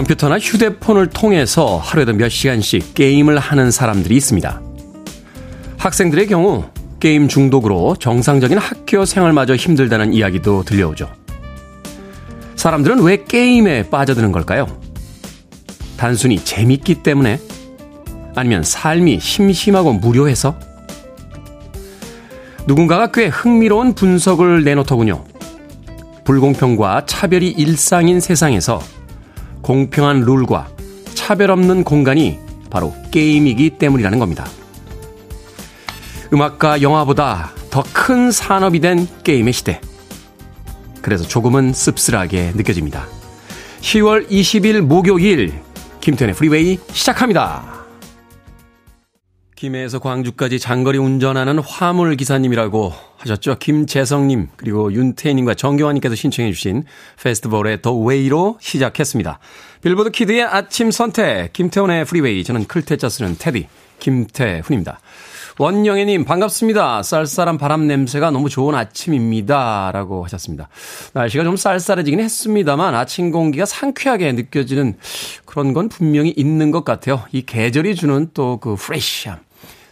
컴퓨터나 휴대폰을 통해서 하루에도 몇 시간씩 게임을 하는 사람들이 있습니다. 학생들의 경우 게임 중독으로 정상적인 학교 생활마저 힘들다는 이야기도 들려오죠. 사람들은 왜 게임에 빠져드는 걸까요? 단순히 재밌기 때문에? 아니면 삶이 심심하고 무료해서? 누군가가 꽤 흥미로운 분석을 내놓더군요. 불공평과 차별이 일상인 세상에서 공평한 룰과 차별 없는 공간이 바로 게임이기 때문이라는 겁니다. 음악과 영화보다 더 큰 산업이 된 게임의 시대. 그래서 조금은 씁쓸하게 느껴집니다. 10월 20일 목요일 김태현의 프리웨이 시작합니다. 김해에서 광주까지 장거리 운전하는 화물 기사님이라고 하셨죠. 김재성님 그리고 윤태희님과 정경환님께서 신청해 주신 패스트볼의 The Way로 시작했습니다. 빌보드 키드의 아침 선택 김태훈의 프리웨이 저는 클테짜 쓰는 테디 김태훈입니다. 원영애님 반갑습니다. 쌀쌀한 바람 냄새가 너무 좋은 아침입니다. 라고 하셨습니다. 날씨가 좀 쌀쌀해지긴 했습니다만 아침 공기가 상쾌하게 느껴지는 그런 건 분명히 있는 것 같아요. 이 계절이 주는 또 그 fresh함.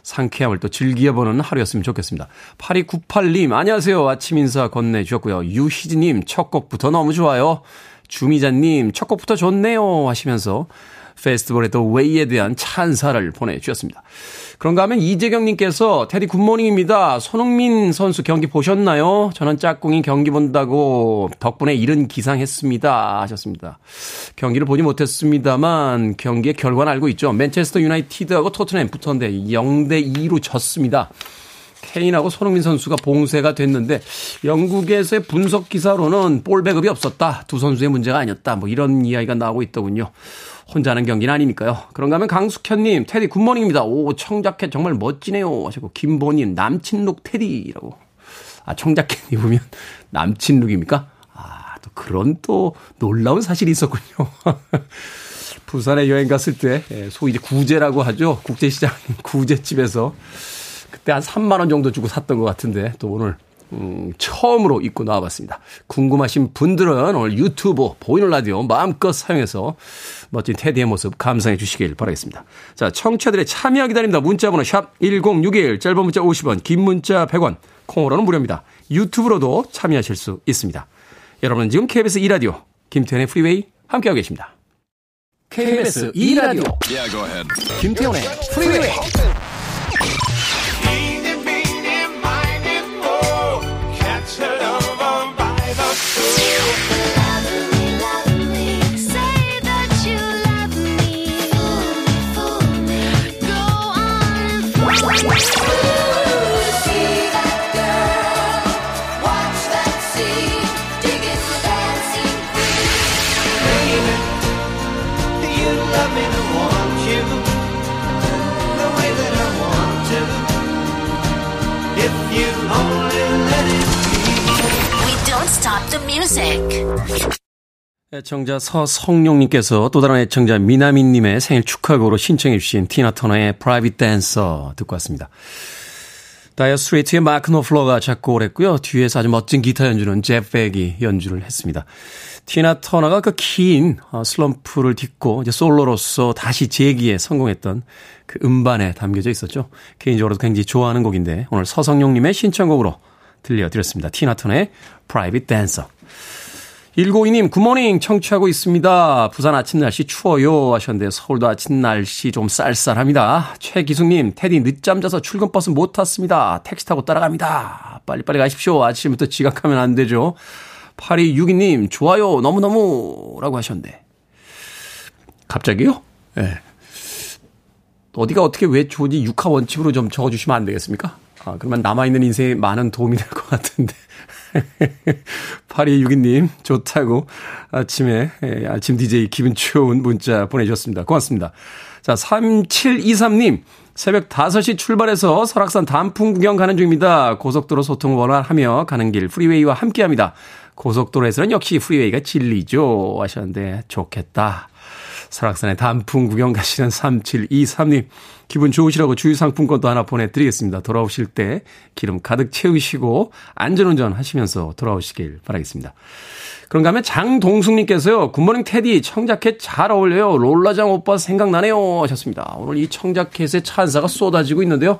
상쾌함을 또 즐겨보는 하루였으면 좋겠습니다. 8298님, 안녕하세요. 아침 인사 건네주셨고요. 유희진님, 첫 곡부터 너무 좋아요. 주미자님, 첫 곡부터 좋네요. 하시면서 패스트볼의 The Way에 대한 찬사를 보내주셨습니다. 그런가 하면 이재경님께서 테디 굿모닝입니다. 손흥민 선수 경기 보셨나요? 저는 짝꿍이 경기 본다고 덕분에 이른 기상했습니다. 하셨습니다. 경기를 보지 못했습니다만 경기의 결과는 알고 있죠. 맨체스터 유나이티드하고 토트넘 붙었는데 0대 2로 졌습니다. 케인하고 손흥민 선수가 봉쇄가 됐는데 영국에서의 분석 기사로는 볼 배급이 없었다. 두 선수의 문제가 아니었다. 뭐 이런 이야기가 나오고 있더군요. 혼자 하는 경기는 아니니까요. 그런가 하면 강숙현님, 테디 굿모닝입니다. 오, 청자켓 정말 멋지네요. 하시고, 김보님, 남친룩 테디라고. 아, 청자켓 입으면 남친룩입니까? 아, 또 그런 또 놀라운 사실이 있었군요. 부산에 여행 갔을 때, 예, 소위 이제 구제라고 하죠. 국제시장 구제집에서 그때 한 3만원 정도 주고 샀던 것 같은데, 또 오늘 음, 처음으로 입고 나와봤습니다. 궁금하신 분들은 오늘 유튜브 보이는 라디오 마음껏 사용해서 멋진 테디의 모습 감상해 주시길 바라겠습니다. 자, 청취자들의 참여 기다립니다. 문자번호 샵 1061, 짧은 문자 50원, 긴 문자 100원, 콩으로는 무료입니다. 유튜브로도 참여하실 수 있습니다. 여러분은 지금 KBS 2라디오 김태훈의 프리웨이 함께하고 계십니다. KBS 2라디오 yeah, 김태현의 프리웨이 애청자 서성용님께서 또 다른 애청자 미나미님의 생일 축하곡으로 신청해 주신 티나 터너의 Private Dancer 듣고 왔습니다. 다이어 스트레이트의 마크 노플러가 작곡을 했고요. 뒤에서 아주 멋진 기타 연주는 제프 벡이 연주를 했습니다. 티나 터너가 그 긴 어, 슬럼프를 딛고 이제 솔로로서 다시 재기에 성공했던 그 음반에 담겨져 있었죠. 개인적으로도 굉장히 좋아하는 곡인데 오늘 서성용님의 신청곡으로 들려드렸습니다. 티나 터너의 Private Dancer. 152님, 굿모닝 청취하고 있습니다. 부산 아침 날씨 추워요 하셨는데 서울도 아침 날씨 좀 쌀쌀합니다. 최기숙님, 테디 늦잠 자서 출근 버스 못 탔습니다. 택시 타고 따라갑니다. 빨리빨리 가십시오. 아침부터 지각하면 안 되죠. 8262님, 좋아요. 너무너무. 라고 하셨는데. 갑자기요? 예. 네. 어디가 어떻게 왜 좋은지 육하 원칙으로 좀 적어주시면 안 되겠습니까? 아, 그러면 남아있는 인생에 많은 도움이 될 것 같은데. 8262님, 좋다고 아침에, 예, 아침 DJ 기분 좋은 문자 보내주셨습니다. 고맙습니다. 자, 3723님, 새벽 5시 출발해서 설악산 단풍 구경 가는 중입니다. 고속도로 소통 원활하며 가는 길 프리웨이와 함께 합니다. 고속도로에서는 역시 프리웨이가 진리죠. 하셨는데, 좋겠다. 설악산에 단풍 구경 가시는 3723님. 기분 좋으시라고 주유상품권도 하나 보내드리겠습니다. 돌아오실 때 기름 가득 채우시고 안전운전 하시면서 돌아오시길 바라겠습니다. 그런가 하면 장동숙님께서요. 굿모닝 테디 청자켓 잘 어울려요. 롤라장 오빠 생각나네요 하셨습니다. 오늘 이 청자켓의 찬사가 쏟아지고 있는데요.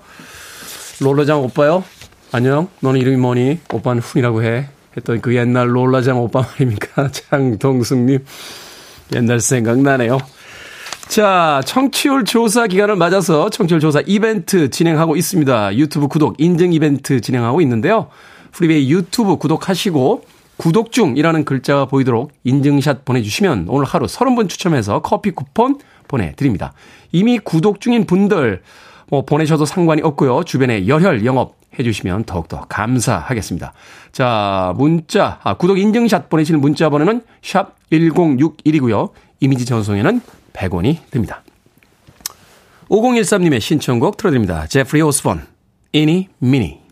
롤라장 오빠요. 안녕. 너는 이름이 뭐니? 오빠는 훈이라고 해. 했던 그 옛날 롤라장 오빠 말입니까? 장동숙님. 옛날 생각나네요. 자, 청취율 조사 기간을 맞아서 청취율 조사 이벤트 진행하고 있습니다. 유튜브 구독 인증 이벤트 진행하고 있는데요. 프리웨이 유튜브 구독하시고 구독 중이라는 글자가 보이도록 인증샷 보내주시면 오늘 하루 30분 추첨해서 커피 쿠폰 보내드립니다. 이미 구독 중인 분들 뭐 보내셔도 상관이 없고요. 주변에 열혈 영업 해주시면 더욱더 감사하겠습니다. 자, 문자, 아, 구독 인증샷 보내시는 문자 번호는 샵 1061이고요. 이미지 전송에는 100원이 듭니다. 5013님의 신청곡 틀어드립니다. 제프리 오스본, Eenie Meenie.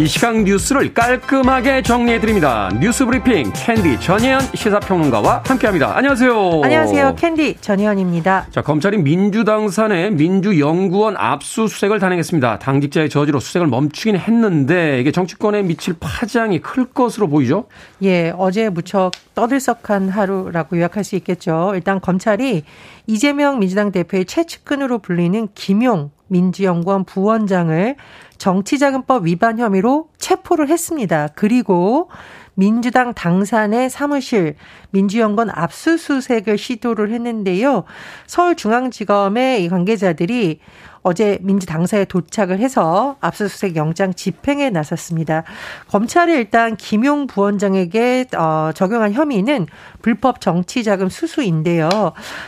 이 시각 뉴스를 깔끔하게 정리해드립니다. 뉴스 브리핑 캔디 전예현 시사평론가와 함께합니다. 안녕하세요. 안녕하세요. 캔디 전예현입니다. 자, 검찰이 민주당 산에 민주연구원 압수수색을 단행했습니다. 당직자의 저지로 수색을 멈추긴 했는데 이게 정치권에 미칠 파장이 클 것으로 보이죠? 예, 어제 무척 떠들썩한 하루라고 요약할 수 있겠죠. 일단 검찰이 이재명 민주당 대표의 최측근으로 불리는 김용 민주연구원 부원장을 정치자금법 위반 혐의로 체포를 했습니다. 그리고 민주당 당산의 사무실 민주연구원 압수수색을 시도를 했는데요. 서울중앙지검의 관계자들이 어제 민주당사에 도착을 해서 압수수색 영장 집행에 나섰습니다. 검찰이 일단 김용 부원장에게 어, 적용한 혐의는 불법 정치자금 수수인데요.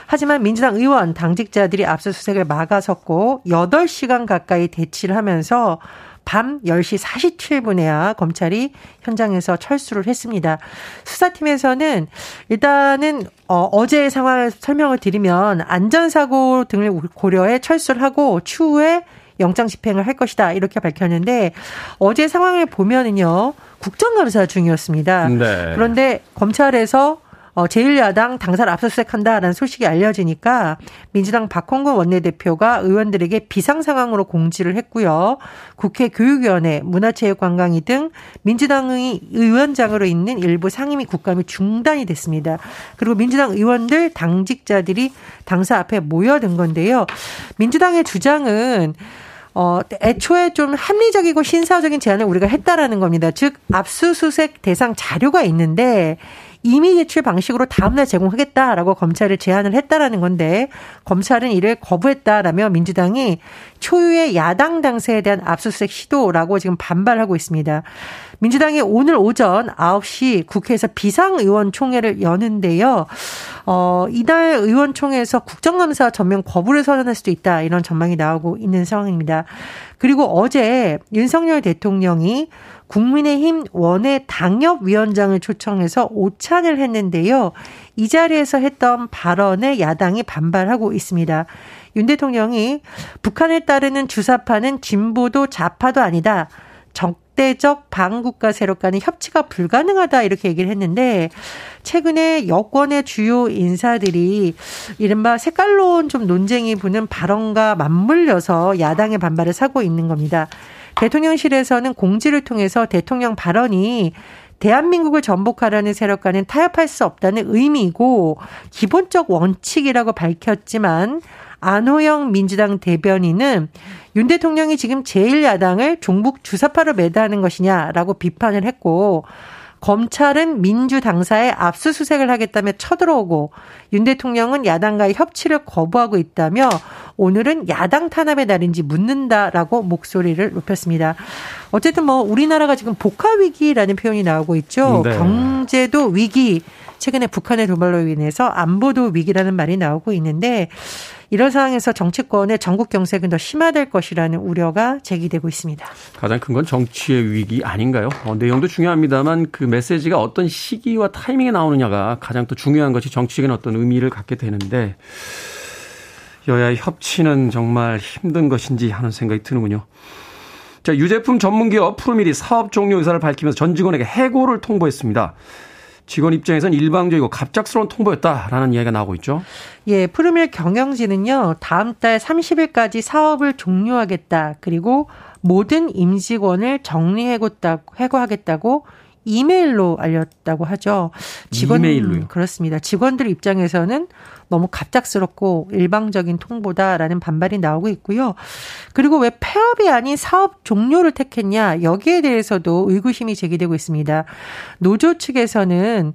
하지만 민주당 의원 당직자들이 압수수색을 막아섰고 8시간 가까이 대치를 하면서 밤 10시 47분에야 검찰이 현장에서 철수를 했습니다. 수사팀에서는 일단은 어, 어제의 상황을 설명을 드리면 안전사고 등을 고려해 철수를 하고 추후에 영장 집행을 할 것이다 이렇게 밝혔는데 어제 상황을 보면은요 국정감사 중이었습니다. 네. 그런데 검찰에서 어, 제1야당 당사를 압수수색한다라는 소식이 알려지니까 민주당 박홍근 원내대표가 의원들에게 비상 상황으로 공지를 했고요. 국회 교육위원회, 문화체육관광위 등 민주당의 의원장으로 있는 일부 상임위 국감이 중단이 됐습니다. 그리고 민주당 의원들 당직자들이 당사 앞에 모여든 건데요. 민주당의 주장은 어, 애초에 좀 합리적이고 신사적인 제안을 우리가 했다라는 겁니다. 즉, 압수수색 대상 자료가 있는데 이미 제출 방식으로 다음날 제공하겠다라고 검찰에 제안을 했다라는 건데 검찰은 이를 거부했다라며 민주당이 초유의 야당 당세에 대한 압수수색 시도라고 지금 반발하고 있습니다. 민주당이 오늘 오전 9시 국회에서 비상의원총회를 여는데요. 어, 이날 의원총회에서 국정감사 전면 거부를 선언할 수도 있다. 이런 전망이 나오고 있는 상황입니다. 그리고 어제 윤석열 대통령이 국민의힘 원외 당협위원장을 초청해서 오찬을 했는데요. 이 자리에서 했던 발언에 야당이 반발하고 있습니다. 윤 대통령이 북한에 따르는 주사파는 진보도 좌파도 아니다. 적대적 반국가 세력 간의 협치가 불가능하다 이렇게 얘기를 했는데 최근에 여권의 주요 인사들이 이른바 색깔론 좀 논쟁이 부는 발언과 맞물려서 야당의 반발을 사고 있는 겁니다. 대통령실에서는 공지를 통해서 대통령 발언이 대한민국을 전복하라는 세력과는 타협할 수 없다는 의미이고 기본적 원칙이라고 밝혔지만 안호영 민주당 대변인은 윤 대통령이 지금 제1야당을 종북 주사파로 매다하는 것이냐라고 비판을 했고 검찰은 민주당사에 압수수색을 하겠다며 쳐들어오고 윤 대통령은 야당과의 협치를 거부하고 있다며 오늘은 야당 탄압의 날인지 묻는다라고 목소리를 높였습니다. 어쨌든 뭐 우리나라가 지금 복화 위기라는 표현이 나오고 있죠. 네. 경제도 위기, 최근에 북한의 도발로 인해서 안보도 위기라는 말이 나오고 있는데 이런 상황에서 정치권의 전국 경색은 더 심화될 것이라는 우려가 제기되고 있습니다. 가장 큰 건 정치의 위기 아닌가요? 어, 내용도 중요합니다만 그 메시지가 어떤 시기와 타이밍에 나오느냐가 가장 또 중요한 것이 정치적인 어떤 의미를 갖게 되는데 여야의 협치는 정말 힘든 것인지 하는 생각이 드는군요. 자, 유제품 전문기업 푸르밀이 사업 종료 의사를 밝히면서 전 직원에게 해고를 통보했습니다. 직원 입장에선 일방적이고 갑작스러운 통보였다라는 이야기가 나오고 있죠. 예, 푸르밀 경영진은요, 다음 달 30일까지 사업을 종료하겠다. 그리고 모든 임직원을 정리 해고하겠다고 이메일로 알렸다고 하죠. 직원 이메일로요. 그렇습니다. 직원들 입장에서는 너무 갑작스럽고 일방적인 통보다라는 반발이 나오고 있고요. 그리고 왜 폐업이 아닌 사업 종료를 택했냐 여기에 대해서도 의구심이 제기되고 있습니다. 노조 측에서는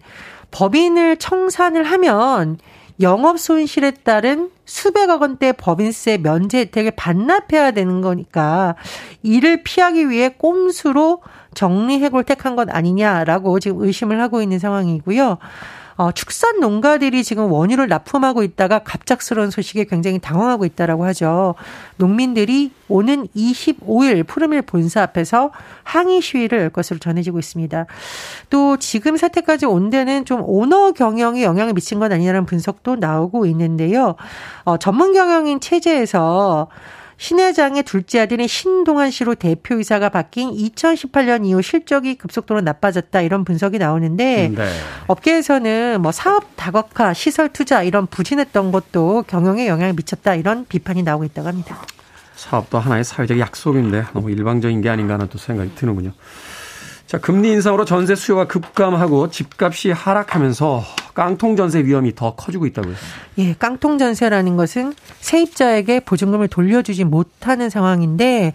법인을 청산을 하면 영업 손실에 따른 수백억 원대 법인세 면제 혜택을 반납해야 되는 거니까 이를 피하기 위해 꼼수로 정리해고를 택한 것 아니냐라고 지금 의심을 하고 있는 상황이고요. 어, 축산 농가들이 지금 원유를 납품하고 있다가 갑작스러운 소식에 굉장히 당황하고 있다라고 하죠. 농민들이 오는 25일 푸르밀 본사 앞에서 항의 시위를 열 것으로 전해지고 있습니다. 또 지금 사태까지 온 데는 좀 오너 경영에 영향을 미친 건 아니냐는 분석도 나오고 있는데요. 어, 전문 경영인 체제에서 신 회장의 둘째 아들인 신동환 씨로 대표이사가 바뀐 2018년 이후 실적이 급속도로 나빠졌다 이런 분석이 나오는데 네. 업계에서는 뭐 사업 다각화, 시설 투자 이런 부진했던 것도 경영에 영향을 미쳤다 이런 비판이 나오고 있다고 합니다. 사업도 하나의 사회적 약속인데 너무 일방적인 게 아닌가 하는 또 생각이 드는군요. 자, 금리 인상으로 전세 수요가 급감하고 집값이 하락하면서 깡통 전세 위험이 더 커지고 있다고요. 예, 깡통 전세라는 것은 세입자에게 보증금을 돌려주지 못하는 상황인데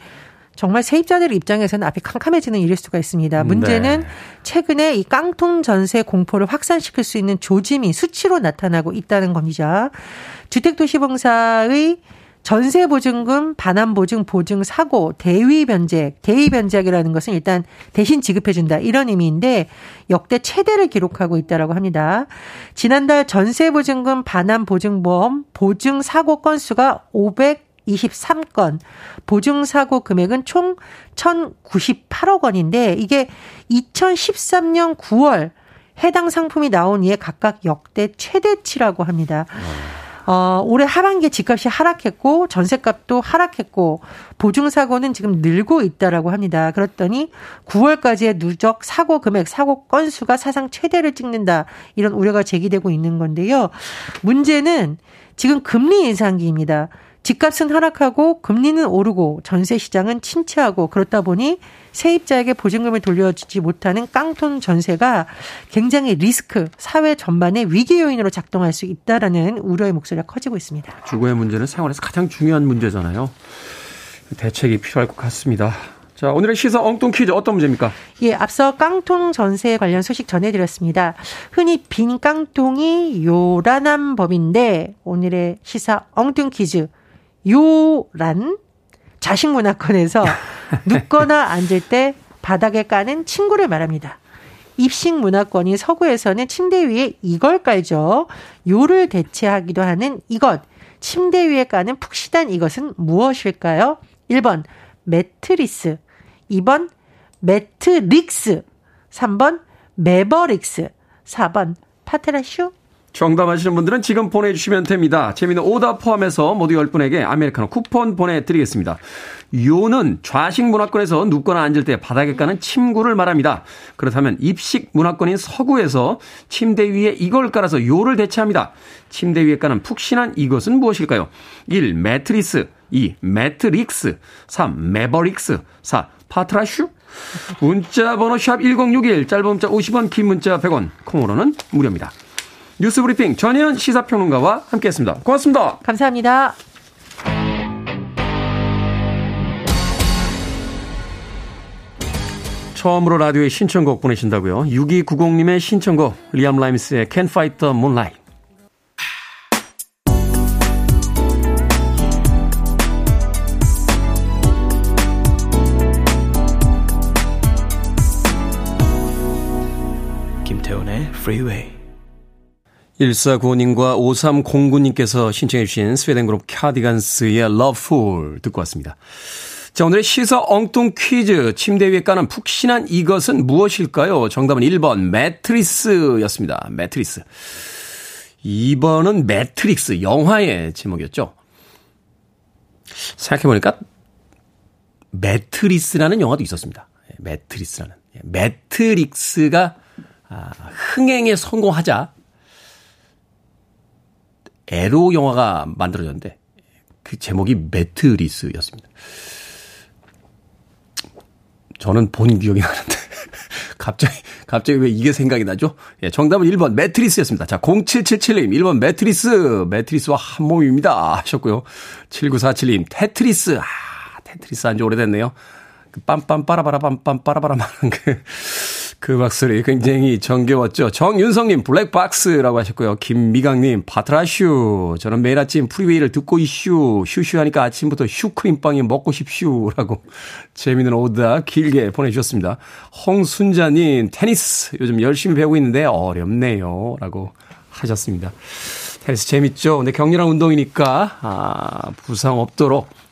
정말 세입자들 입장에서는 앞이 캄캄해지는 일일 수가 있습니다. 문제는 네. 최근에 이 깡통 전세 공포를 확산시킬 수 있는 조짐이 수치로 나타나고 있다는 겁니다. 주택도시공사의 전세 보증금, 반환 보증, 보증 사고, 대위 변제, 대위 변제액이라는 것은 일단 대신 지급해 준다 이런 의미인데 역대 최대를 기록하고 있다라고 합니다. 지난달 전세 보증금, 반환 보증보험, 보증 사고 건수가 500 23건, 보증사고 금액은 총 1,098억 원인데, 이게 2013년 9월 해당 상품이 나온 이에 각각 역대 최대치라고 합니다. 음. 어, 올해 하반기에 집값이 하락했고 전세값도 하락했고 보증 사고는 지금 늘고 있다라고 합니다. 그랬더니 9월까지의 누적 사고 금액, 사고 건수가 사상 최대를 찍는다. 이런 우려가 제기되고 있는 건데요. 문제는 지금 금리 인상기입니다. 집값은 하락하고 금리는 오르고 전세 시장은 침체하고 그렇다 보니 세입자에게 보증금을 돌려주지 못하는 깡통 전세가 굉장히 리스크, 사회 전반의 위기 요인으로 작동할 수 있다라는 우려의 목소리가 커지고 있습니다. 주거의 문제는 생활에서 가장 중요한 문제잖아요. 대책이 필요할 것 같습니다. 자, 오늘의 시사 엉뚱 퀴즈 어떤 문제입니까? 예, 앞서 깡통 전세 관련 소식 전해드렸습니다. 흔히 빈 깡통이 요란한 법인데 오늘의 시사 엉뚱 퀴즈 요란 좌식 문화권에서 눕거나 앉을 때 바닥에 까는 침구를 말합니다. 입식 문화권이 서구에서는 침대 위에 이걸 깔죠. 요를 대체하기도 하는 이것. 침대 위에 까는 푹신한 이것은 무엇일까요? 1번 매트리스, 2번 매트릭스, 3번 메버릭스, 4번 파트라슈, 정답 아시는 분들은 지금 보내주시면 됩니다. 재미있는 오답 포함해서 모두 10분에게 아메리카노 쿠폰 보내드리겠습니다. 요는 좌식 문화권에서 눕거나 앉을 때 바닥에 까는 침구를 말합니다. 그렇다면 입식 문화권인 서구에서 침대 위에 이걸 깔아서 요를 대체합니다. 침대 위에 까는 푹신한 이것은 무엇일까요? 1. 매트리스 2. 매트릭스 3. 메버릭스 4. 파트라슈 문자 번호 샵 1061 짧은 문자 50원 긴 문자 100원 콩으로는 무료입니다. 뉴스브리핑 전혜연 시사평론가와 함께했습니다. 고맙습니다. 감사합니다. 처음으로 라디오에 신청곡 보내신다고요. 6290님의 신청곡 리암 라임스의 Can't Fight the Moonlight. 김태훈의 Freeway 1495님과 5309님께서 신청해 주신 스웨덴 그룹 카디건스의 Lovefool 듣고 왔습니다. 자, 오늘의 시사 엉뚱 퀴즈. 침대 위에 까는 푹신한 이것은 무엇일까요? 정답은 1번 매트리스였습니다. 매트리스. 2번은 매트릭스. 영화의 제목이었죠. 생각해보니까 매트리스라는 영화도 있었습니다. 예, 매트리스라는. 예, 매트릭스가 아, 흥행에 성공하자 에로 영화가 만들어졌는데 그 제목이 매트리스였습니다. 저는 본 기억이 나는데 갑자기 갑자기 왜 이게 생각이 나죠? 예, 정답은 1번 매트리스였습니다. 자, 0777님 1번 매트리스 매트리스와 한 몸입니다 하셨고요. 7947님 테트리스 아, 테트리스 한 지 오래됐네요. 그 빰빰 빠라바라 빰빰 빠라바라 하는 그, 그 박소리 굉장히 정겨웠죠. 정윤성님 블랙박스라고 하셨고요. 김미강님 파트라슈. 저는 매일 아침 프리웨이를 듣고 있슈. 슈슈하니까 아침부터 슈크림빵이 먹고 싶슈라고 재미있는 오답 길게 보내주셨습니다. 홍순자님 테니스 요즘 열심히 배우고 있는데 어렵네요. 라고 하셨습니다. 테니스 재밌죠? 근데 격렬한 운동이니까 아, 부상 없도록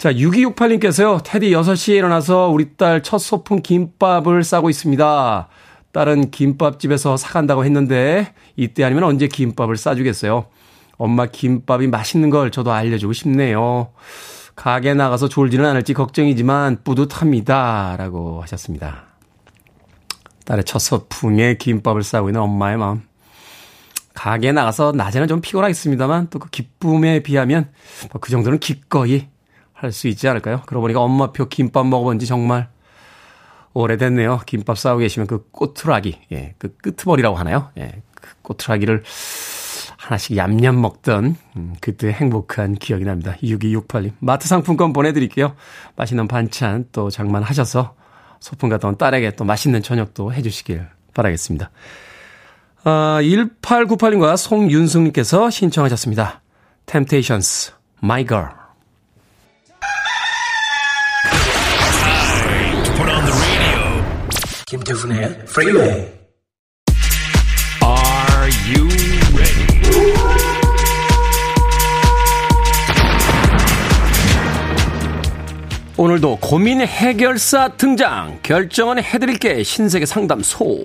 자, 6268님께서요, 테디 6시에 일어나서 우리 딸 첫 소풍 김밥을 싸고 있습니다. 딸은 김밥집에서 사간다고 했는데, 이때 아니면 언제 김밥을 싸주겠어요? 엄마 김밥이 맛있는 걸 저도 알려주고 싶네요. 가게 나가서 졸지는 않을지 걱정이지만 뿌듯합니다. 라고 하셨습니다. 딸의 첫 소풍에 김밥을 싸고 있는 엄마의 마음. 가게 나가서 낮에는 좀 피곤하겠습니다만 또 그 기쁨에 비하면 뭐그 정도는 기꺼이 할 수 있지 않을까요? 그러고 보니까 엄마표 김밥 먹어본 지 정말 오래됐네요. 김밥 싸고 계시면 그 꼬투라기, 예, 그 끄트머리라고 하나요? 예, 그 꼬투라기를 하나씩 얌얌 먹던, 음, 그때 행복한 기억이 납니다. 6268님. 마트 상품권 보내드릴게요. 맛있는 반찬 또 장만하셔서 소풍 갔다 온 딸에게 또 맛있는 저녁도 해주시길 바라겠습니다. 아, 1898님과 송윤승님께서 신청하셨습니다. Temptations, My Girl. 김태훈의 프리웨이 Are you ready? 오늘도 고민 해결사 등장. 결정은 해드릴게. 신세계 상담소.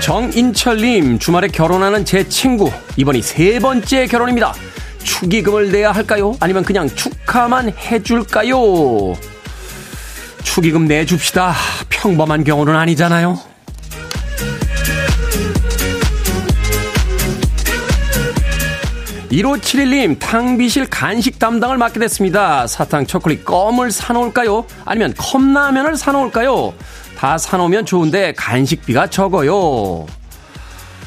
정인철님 주말에 결혼하는 제 친구. 이번이 세 번째 결혼입니다. 축의금을 내야 할까요? 아니면 그냥 축 하만 해줄까요? 축의금 내줍시다. 평범한 경우는 아니잖아요. 1571님, 탕비실 간식 담당을 맡게 됐습니다. 사탕, 초콜릿, 껌을 사놓을까요? 아니면 컵라면을 사놓을까요? 다 사놓으면 좋은데 간식비가 적어요.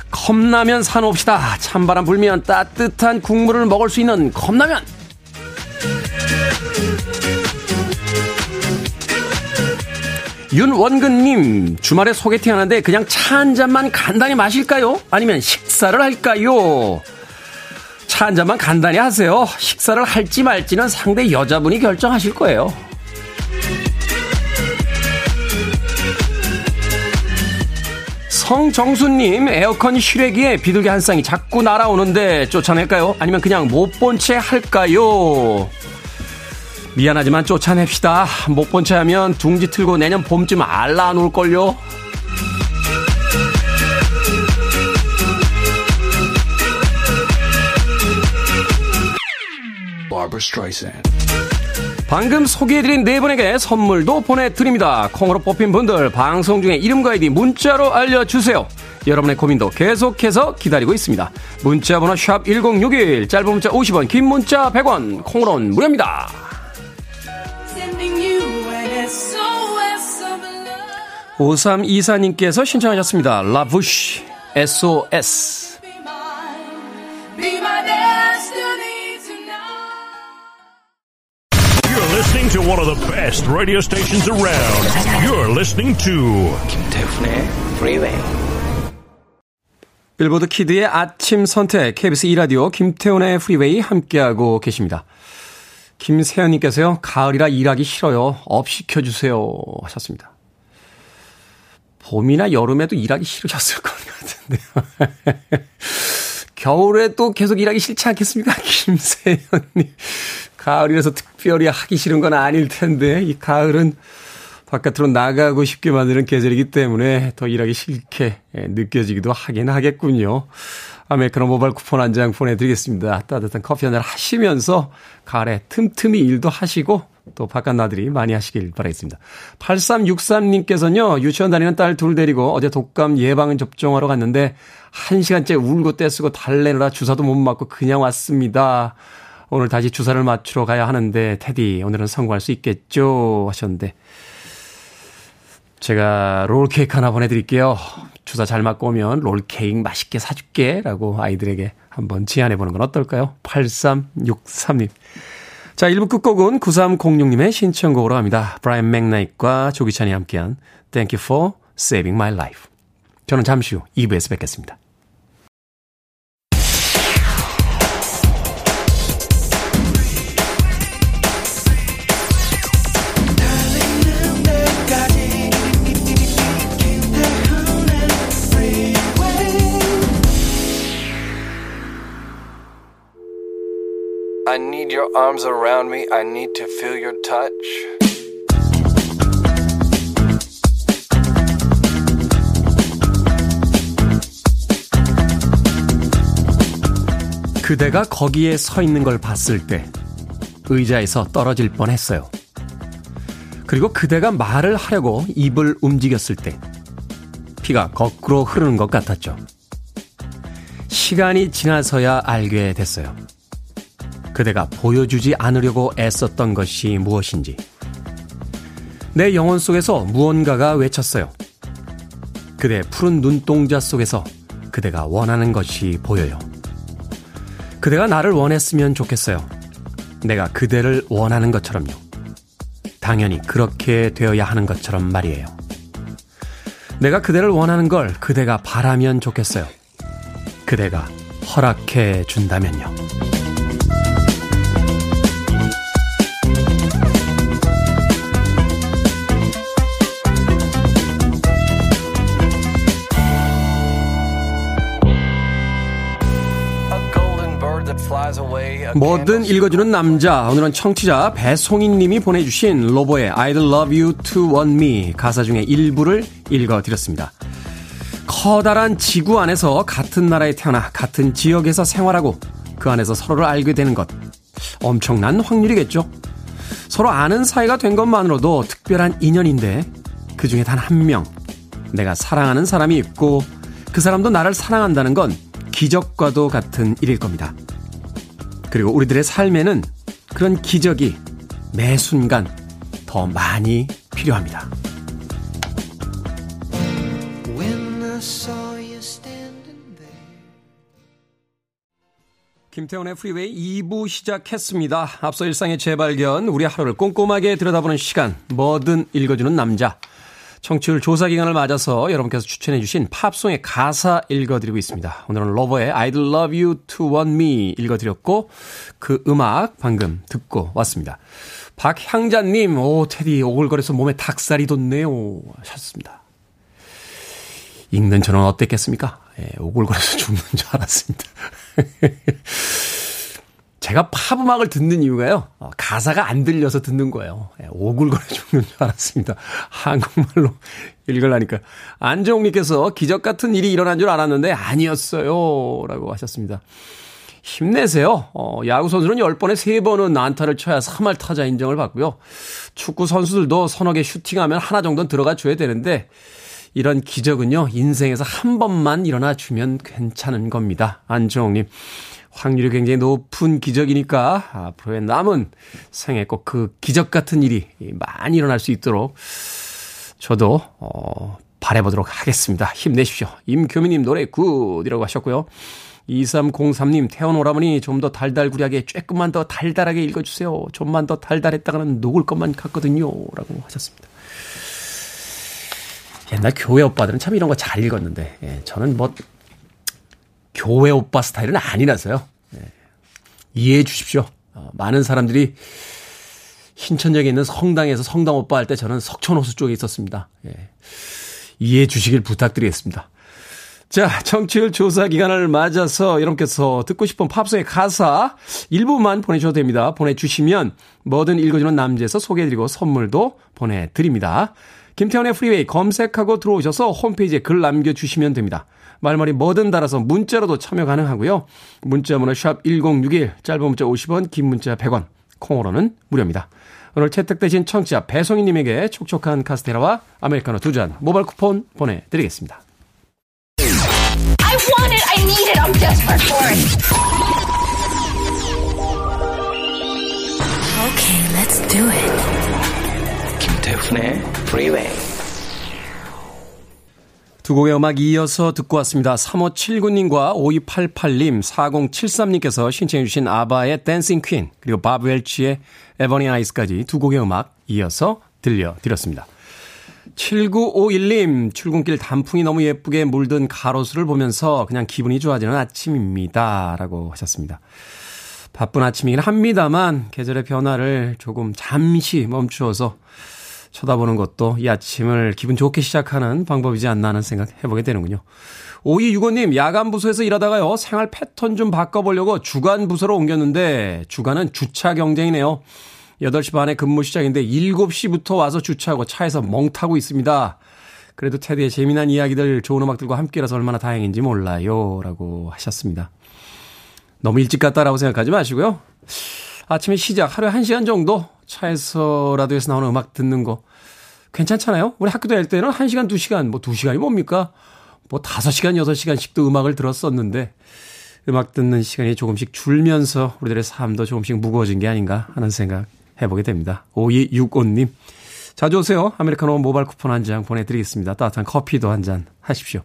컵라면 사놓읍시다. 찬바람 불면 따뜻한 국물을 먹을 수 있는 컵라면. 윤원근님, 주말에 소개팅 하는데 그냥 차 한 잔만 간단히 마실까요? 아니면 식사를 할까요? 차 한 잔만 간단히 하세요. 식사를 할지 말지는 상대 여자분이 결정하실 거예요. 성정수님, 에어컨 실외기에 비둘기 한 쌍이 자꾸 날아오는데 쫓아낼까요? 아니면 그냥 못 본 채 할까요? 미안하지만 쫓아냅시다. 못 본 채 하면 둥지 틀고 내년 봄쯤 알라 놓을 걸요? 방금 소개해드린 네 분에게 선물도 보내드립니다. 콩으로 뽑힌 분들 방송 중에 이름과 아이디 문자로 알려주세요. 여러분의 고민도 계속해서 기다리고 있습니다. 문자 번호 샵 1061 짧은 문자 50원 긴 문자 100원 콩으로는 무료입니다. 5324님께서 신청하셨습니다. 라부쉬 SOS listening to one of the best radio stations around. You're listening to 김태훈의 Freeway. 빌보드 키드의 아침 선택 KBS 2 라디오 김태훈의 프리웨이 함께하고 계십니다. 김세현님께서요, 가을이라 일하기 싫어요. up 시켜주세요. 하셨습니다. 봄이나 여름에도 일하기 싫으셨을 것 같은데요. 겨울에 또 계속 일하기 싫지 않겠습니까? 김세현님. 가을이라서 특별히 하기 싫은 건 아닐 텐데, 이 가을은 바깥으로 나가고 싶게 만드는 계절이기 때문에 더 일하기 싫게 예, 느껴지기도 하긴 하겠군요. 아메리카노 모바일 쿠폰 한 장 보내드리겠습니다. 따뜻한 커피 한 잔 하시면서 가을에 틈틈이 일도 하시고 또 바깥 나들이 많이 하시길 바라겠습니다. 8363님께서는요, 유치원 다니는 딸 둘 데리고 어제 독감 예방 접종하러 갔는데 1시간째 울고 떼쓰고 달래느라 주사도 못 맞고 그냥 왔습니다. 오늘 다시 주사를 맞추러 가야 하는데, 테디, 오늘은 성공할 수 있겠죠? 하셨는데, 제가 롤케이크 하나 보내드릴게요. 주사 잘 맞고 오면 롤케이크 맛있게 사줄게. 라고 아이들에게 한번 제안해보는 건 어떨까요? 8363님. 자, 1부 끝곡은 9306님의 신청곡으로 합니다. 브라이언 맥나이트과 조기찬이 함께한 Thank you for saving my life. 저는 잠시 후 2부에서 뵙겠습니다. I need your arms around me. I need to feel your touch. 그대가 거기에 서 있는 걸 봤을 때 의자에서 떨어질 뻔 했어요. 그리고 그대가 말을 하려고 입을 움직였을 때 피가 거꾸로 흐르는 것 같았죠. 시간이 지나서야 알게 됐어요. 그대가 보여주지 않으려고 애썼던 것이 무엇인지. 내 영혼 속에서 무언가가 외쳤어요. 그대 푸른 눈동자 속에서 그대가 원하는 것이 보여요. 그대가 나를 원했으면 좋겠어요. 내가 그대를 원하는 것처럼요. 당연히 그렇게 되어야 하는 것처럼 말이에요. 내가 그대를 원하는 걸 그대가 바라면 좋겠어요. 그대가 허락해 준다면요. 뭐든 읽어주는 남자. 오늘은 청취자 배송인 님이 보내주신 로보의 I'd love you to want me 가사 중에 일부를 읽어드렸습니다. 커다란 지구 안에서 같은 나라에 태어나 같은 지역에서 생활하고 그 안에서 서로를 알게 되는 것. 엄청난 확률이겠죠? 서로 아는 사이가 된 것만으로도 특별한 인연인데 그 중에 단 한 명. 내가 사랑하는 사람이 있고 그 사람도 나를 사랑한다는 건 기적과도 같은 일일 겁니다. 그리고 우리들의 삶에는 그런 기적이 매 순간 더 많이 필요합니다. 김태훈의 프리웨이 2부 시작했습니다. 앞서 일상의 재발견, 우리 하루를 꼼꼼하게 들여다보는 시간, 뭐든 읽어주는 남자. 청취율 조사 기간을 맞아서 여러분께서 추천해 주신 팝송의 가사 읽어드리고 있습니다. 오늘은 로보의 I'd love you to want me 읽어드렸고 그 음악 방금 듣고 왔습니다. 박향자님, 오 테디 오글거려서 몸에 닭살이 돋네요 하셨습니다. 읽는 저는 어땠겠습니까? 예, 오글거려서 죽는 줄 알았습니다. 제가 팝 음악을 듣는 이유가요. 어, 가사가 안 들려서 듣는 거예요. 예, 오글거려 죽는 줄 알았습니다. 한국말로 읽으려니까. 안정욱님께서 기적 같은 일이 일어난 줄 알았는데 아니었어요. 라고 하셨습니다. 힘내세요. 어, 야구 선수는 10번에 3번은 안타를 쳐야 3할 타자 인정을 받고요. 축구 선수들도 서너 개 슈팅하면 하나 정도는 들어가 줘야 되는데 이런 기적은요. 인생에서 한 번만 일어나 주면 괜찮은 겁니다. 안정욱님. 확률이 굉장히 높은 기적이니까 앞으로의 남은 생에 꼭그 기적 같은 일이 많이 일어날 수 있도록 저도 어 바래보도록 하겠습니다. 힘내십시오. 임교미님 노래 굿이라고 하셨고요. 2303님 태원 오라버니 좀 더 달달구리하게 조금만 더 달달하게 읽어주세요. 좀만 더 달달했다가는 녹을 것만 같거든요. 라고 하셨습니다. 옛날 교회 오빠들은 참 이런 거 잘 읽었는데 예, 저는 뭐 교회 오빠 스타일은 아니라서요. 네. 이해해 주십시오. 어, 많은 사람들이 신천역에 있는 성당에서 성당 오빠 할 때 저는 석촌호수 쪽에 있었습니다. 예. 이해해 주시길 부탁드리겠습니다. 자, 청취율 조사 기간을 맞아서 여러분께서 듣고 싶은 팝송의 가사 일부만 보내주셔도 됩니다. 보내주시면 뭐든 읽어주는 남자에서 소개해드리고 선물도 보내드립니다. 김태훈의 프리웨이 검색하고 들어오셔서 홈페이지에 글 남겨주시면 됩니다. 말머리 뭐든 달아서 문자로도 참여 가능하고요. 문자 번호 샵 1061 짧은 문자 50원 긴 문자 100원 콩으로는 무료입니다. 오늘 채택되신 청취자 배송이님에게 촉촉한 카스테라와 아메리카노 두 잔 모바일 쿠폰 보내드리겠습니다. I want it, I need it, I'm desperate for it. Okay, let's do it. 김태훈의 Freeway. 두 곡의 음악 이어서 듣고 왔습니다. 3579님과 5288님, 4073님께서 신청해주신 아바의 댄싱 퀸, 그리고 바브 웰치의 에버니 아이스까지 두 곡의 음악 이어서 들려드렸습니다. 7951님, 출근길 단풍이 너무 예쁘게 물든 가로수를 보면서 그냥 기분이 좋아지는 아침입니다. 라고 하셨습니다. 바쁜 아침이긴 합니다만, 계절의 변화를 조금 잠시 멈추어서 쳐다보는 것도 이 아침을 기분 좋게 시작하는 방법이지 않나 하는 생각 해보게 되는군요. 5265님, 야간 부서에서 일하다가요, 생활 패턴 좀 바꿔보려고 주간 부서로 옮겼는데, 주간은 주차 경쟁이네요. 8시 반에 근무 시작인데, 7시부터 와서 주차하고 차에서 멍 타고 있습니다. 그래도 테디의 재미난 이야기들, 좋은 음악들과 함께라서 얼마나 다행인지 몰라요. 라고 하셨습니다. 너무 일찍 갔다라고 생각하지 마시고요. 아침에 시작, 하루에 1시간 정도 차에서 라디오에서 나오는 음악 듣는 거 괜찮잖아요? 우리 학교 다닐 때는 1시간, 2시간, 뭐 2시간이 뭡니까? 뭐 5시간, 6시간씩도 음악을 들었었는데 음악 듣는 시간이 조금씩 줄면서 우리들의 삶도 조금씩 무거워진 게 아닌가 하는 생각 해보게 됩니다. 5265님. 자주 오세요. 아메리카노 모바일 쿠폰 한 장 보내드리겠습니다. 따뜻한 커피도 한 잔 하십시오.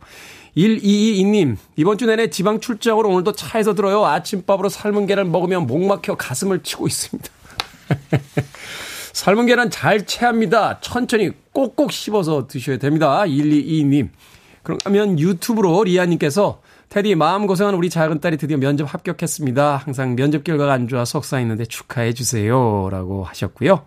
1222님, 이번 주 내내 지방 출장으로 오늘도 차에서 들어요. 아침밥으로 삶은 계란 먹으면 목 막혀 가슴을 치고 있습니다. 삶은 계란 잘 채합니다. 천천히 꼭꼭 씹어서 드셔야 됩니다. 1222님. 그러면 유튜브로 리아님께서 테디 마음고생한 우리 작은 딸이 드디어 면접 합격했습니다. 항상 면접 결과가 안 좋아 속상했는데 축하해 주세요. 라고 하셨고요.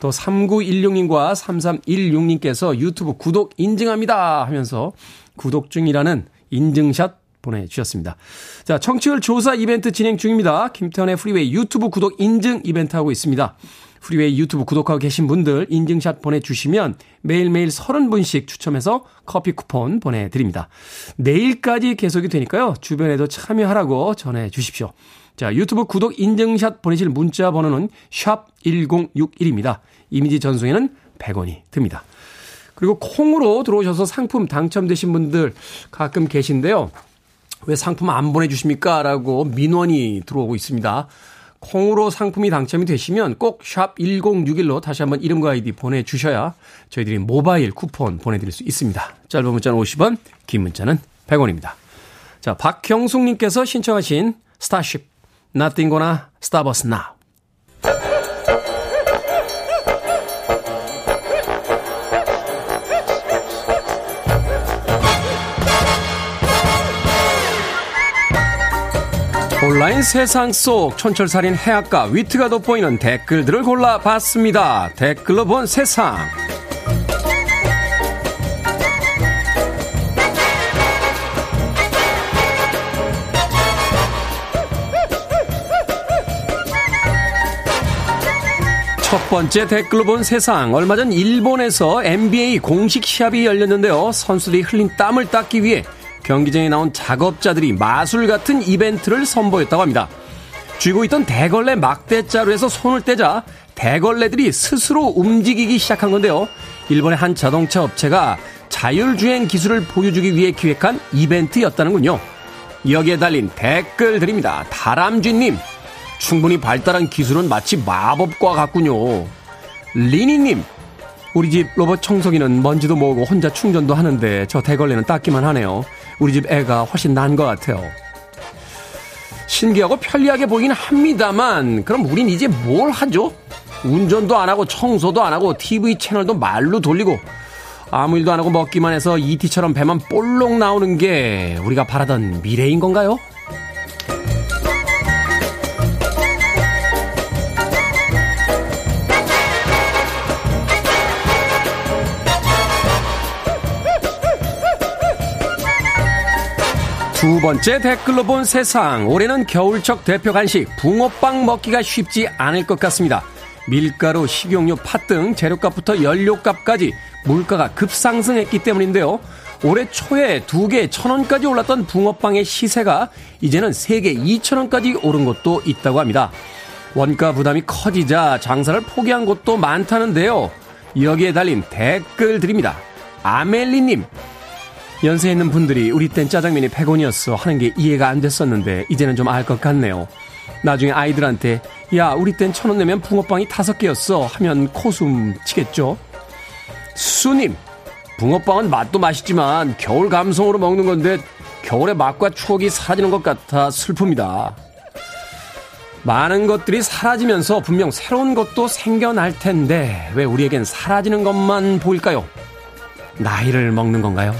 또 3916님과 3316님께서 유튜브 구독 인증합니다 하면서 구독 중이라는 인증샷 보내주셨습니다. 자, 청취율 조사 이벤트 진행 중입니다. 김태훈의 프리웨이 유튜브 구독 인증 이벤트 하고 있습니다. 프리웨이 유튜브 구독하고 계신 분들 인증샷 보내주시면 매일매일 30분씩 추첨해서 커피 쿠폰 보내드립니다. 내일까지 계속이 되니까요. 주변에도 참여하라고 전해주십시오. 자, 유튜브 구독 인증샷 보내실 문자 번호는 샵 1061입니다. 이미지 전송에는 100원이 듭니다. 그리고 콩으로 들어오셔서 상품 당첨되신 분들 가끔 계신데요. 왜 상품 안 보내주십니까? 라고 민원이 들어오고 있습니다. 콩으로 상품이 당첨이 되시면 꼭 샵 1061로 다시 한번 이름과 아이디 보내주셔야 저희들이 모바일 쿠폰 보내드릴 수 있습니다. 짧은 문자는 50원, 긴 문자는 100원입니다. 자, 박형숙님께서 신청하신 스타쉽, Stop Us Now. 온라인 세상 속 촌철살인 해악과 위트가 돋보이는 댓글들을 골라봤습니다. 댓글로 본 세상. 첫 번째 댓글로 본 세상. 얼마 전 일본에서 NBA 공식 시합이 열렸는데요. 선수들이 흘린 땀을 닦기 위해 경기장에 나온 작업자들이 마술 같은 이벤트를 선보였다고 합니다. 쥐고 있던 대걸레 막대자루에서 손을 떼자 대걸레들이 스스로 움직이기 시작한 건데요. 일본의 한 자동차 업체가 자율주행 기술을 보여주기 위해 기획한 이벤트였다는군요. 여기에 달린 댓글들입니다. 다람쥐님, 충분히 발달한 기술은 마치 마법과 같군요. 리니님, 우리 집 로봇 청소기는 먼지도 모으고 혼자 충전도 하는데 저 대걸레는 닦기만 하네요. 우리 집 애가 훨씬 나은 것 같아요. 신기하고 편리하게 보이긴 합니다만, 그럼 우린 이제 뭘 하죠? 운전도 안 하고 청소도 안 하고 TV 채널도 말로 돌리고 아무 일도 안 하고 먹기만 해서 ET처럼 배만 볼록 나오는 게 우리가 바라던 미래인 건가요? 두 번째 댓글로 본 세상. 올해는 겨울철 대표 간식 붕어빵 먹기가 쉽지 않을 것 같습니다. 밀가루, 식용유, 팥 등 재료값부터 연료값까지 물가가 급상승했기 때문인데요. 올해 초에 두 개 천원까지 올랐던 붕어빵의 시세가 이제는 세 개 이천원까지 오른 곳도 있다고 합니다. 원가 부담이 커지자 장사를 포기한 곳도 많다는데요. 여기에 달린 댓글 드립니다. 아멜리님, 연세 있는 분들이 우리 땐 짜장면이 100원이었어 하는 게 이해가 안 됐었는데 이제는 좀 알 것 같네요. 나중에 아이들한테 야 우리 땐 천 원 내면 붕어빵이 다섯 개였어 하면 코숨 치겠죠. 수님 붕어빵은 맛도 맛있지만 겨울 감성으로 먹는 건데 겨울의 맛과 추억이 사라지는 것 같아 슬픕니다. 많은 것들이 사라지면서 분명 새로운 것도 생겨날 텐데 왜 우리에겐 사라지는 것만 보일까요? 나이를 먹는 건가요?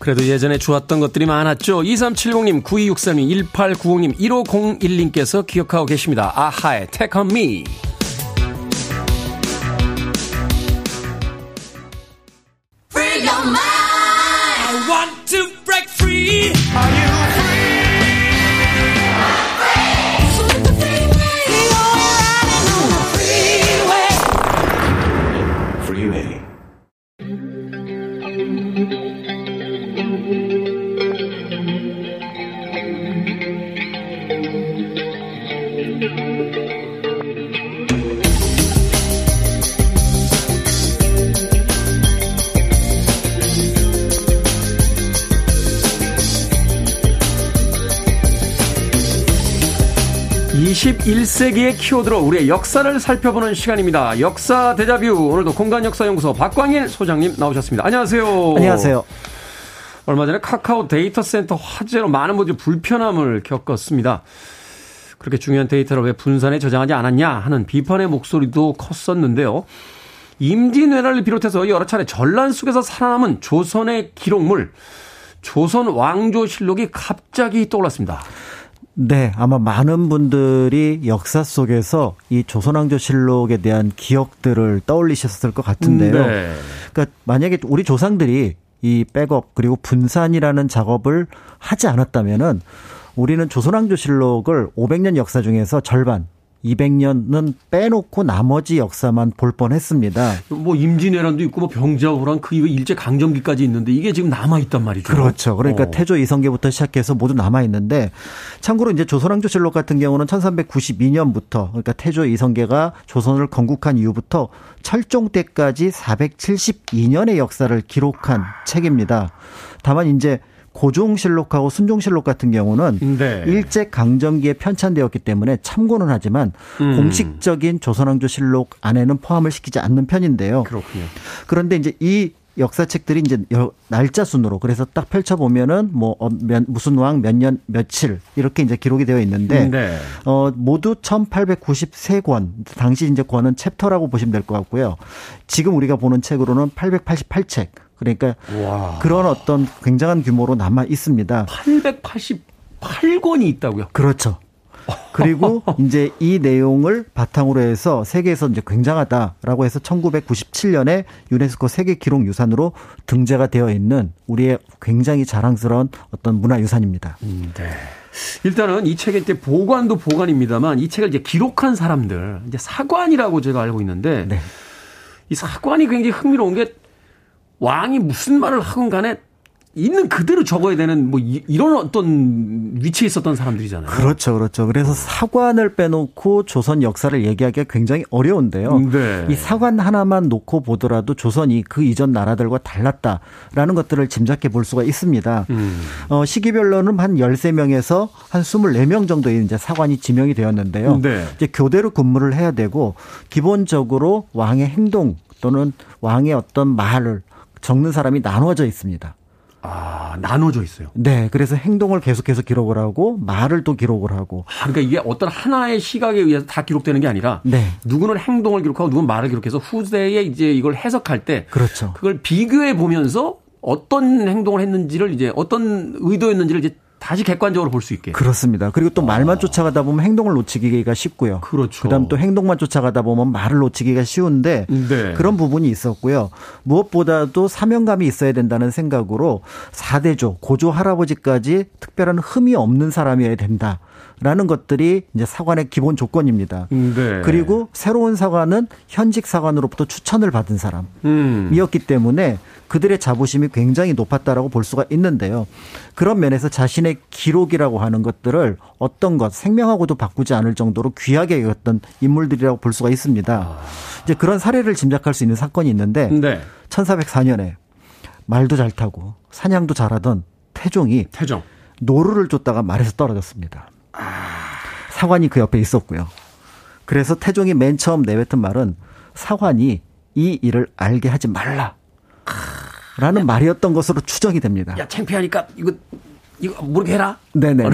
그래도 예전에 좋았던 것들이 많았죠. 2370님, 9263님, 1890님, 1501님께서 기억하고 계십니다. 아하의 Take on Me. (21세기의) 키워드로 우리의 역사를 살펴보는 시간입니다 역사 데자뷰 오늘도 공간역사연구소 박광일 소장님 나오셨습니다 안녕하세요 안녕하세요 얼마 전에 카카오 데이터 센터 화재로 많은 분들이 불편함을 겪었습니다. 그렇게 중요한 데이터를 왜 분산해 저장하지 않았냐 하는 비판의 목소리도 컸었는데요. 임진왜란을 비롯해서 여러 차례 전란 속에서 살아남은 조선의 기록물, 조선 왕조실록이 갑자기 떠올랐습니다. 네, 아마 많은 분들이 역사 속에서 이 조선왕조실록에 대한 기억들을 떠올리셨을 것 같은데요. 네. 그러니까 만약에 우리 조상들이 이 백업 그리고 분산이라는 작업을 하지 않았다면은 우리는 조선왕조실록을 500년 역사 중에서 절반 200년은 빼놓고 나머지 역사만 볼 뻔했습니다. 뭐 임진왜란도 있고 뭐 병자호란 그 이후 일제 강점기까지 있는데 이게 지금 남아 있단 말이죠. 그렇죠. 그러니까 어. 태조 이성계부터 시작해서 모두 남아 있는데 참고로 이제 조선왕조실록 같은 경우는 1392년부터 그러니까 태조 이성계가 조선을 건국한 이후부터 철종 때까지 472년의 역사를 기록한 책입니다. 다만 이제 고종실록하고 순종실록 같은 경우는 네. 일제 강점기에 편찬되었기 때문에 참고는 하지만 음. 공식적인 조선왕조실록 안에는 포함을 시키지 않는 편인데요. 그렇군요. 그런데 이제 이 역사책들이 이제 날짜 순으로 그래서 딱 펼쳐 보면은 뭐 어, 무슨 왕 몇 년 며칠 이렇게 이제 기록이 되어 있는데 네. 어 모두 1893권 당시 이제 권은 챕터라고 보시면 될 것 같고요. 지금 우리가 보는 책으로는 888책 그러니까 와. 그런 어떤 굉장한 규모로 남아 있습니다. 888권이 있다고요? 그렇죠. 그리고 이제 이 내용을 바탕으로 해서 세계에서 이제 굉장하다라고 해서 1997년에 유네스코 세계 기록 유산으로 등재가 되어 있는 우리의 굉장히 자랑스러운 어떤 문화 유산입니다. 음, 네. 일단은 이 책의 이제 보관도 보관입니다만 이 책을 이제 기록한 사람들 이제 사관이라고 제가 알고 있는데 네. 이 사관이 굉장히 흥미로운 게 왕이 무슨 말을 하건 간에 있는 그대로 적어야 되는 뭐 이, 런 어떤 위치에 있었던 사람들이잖아요. 그렇죠, 그렇죠. 그래서 사관을 빼놓고 조선 역사를 얘기하기가 굉장히 어려운데요. 네. 이 사관 하나만 놓고 보더라도 조선이 그 이전 나라들과 달랐다라는 것들을 짐작해 볼 수가 있습니다. 음. 어, 시기별로는 한 13명에서 한 24명 정도의 이제 사관이 지명이 되었는데요. 네. 이제 교대로 근무를 해야 되고 기본적으로 왕의 행동 또는 왕의 어떤 말을 적는 사람이 나눠져 있습니다. 아, 나눠져 있어요. 네. 그래서 행동을 계속해서 기록을 하고 말을 또 기록을 하고. 아, 그러니까 이게 어떤 하나의 시각에 의해서 다 기록되는 게 아니라 네. 누구는 행동을 기록하고 누구는 말을 기록해서 후대에 이제 이걸 해석할 때 그렇죠. 그걸 비교해 보면서 어떤 행동을 했는지를 이제 어떤 의도였는지를 이제 다시 객관적으로 볼 수 있게. 그렇습니다. 그리고 또 말만 어. 쫓아가다 보면 행동을 놓치기가 쉽고요. 그렇죠. 그다음 또 행동만 쫓아가다 보면 말을 놓치기가 쉬운데 네. 그런 부분이 있었고요. 무엇보다도 사명감이 있어야 된다는 생각으로 4대조 고조 할아버지까지 특별한 흠이 없는 사람이어야 된다. 라는 것들이 이제 사관의 기본 조건입니다. 네. 그리고 새로운 사관은 현직 사관으로부터 추천을 받은 사람이었기 음. 때문에 그들의 자부심이 굉장히 높았다라고 볼 수가 있는데요. 그런 면에서 자신의 기록이라고 하는 것들을 어떤 것 생명하고도 바꾸지 않을 정도로 귀하게 여겼던 인물들이라고 볼 수가 있습니다. 아. 이제 그런 사례를 짐작할 수 있는 사건이 있는데 네. 1404년에 말도 잘 타고 사냥도 잘하던 태종이 태종. 노루를 쫓다가 말에서 떨어졌습니다. 사관이 그 옆에 있었고요. 그래서 태종이 맨 처음 내뱉은 말은 사관이 이 일을 알게 하지 말라. 라는 야, 말이었던 것으로 추정이 됩니다. 야, 창피하니까 이거 이거 모르게 해라. 네네.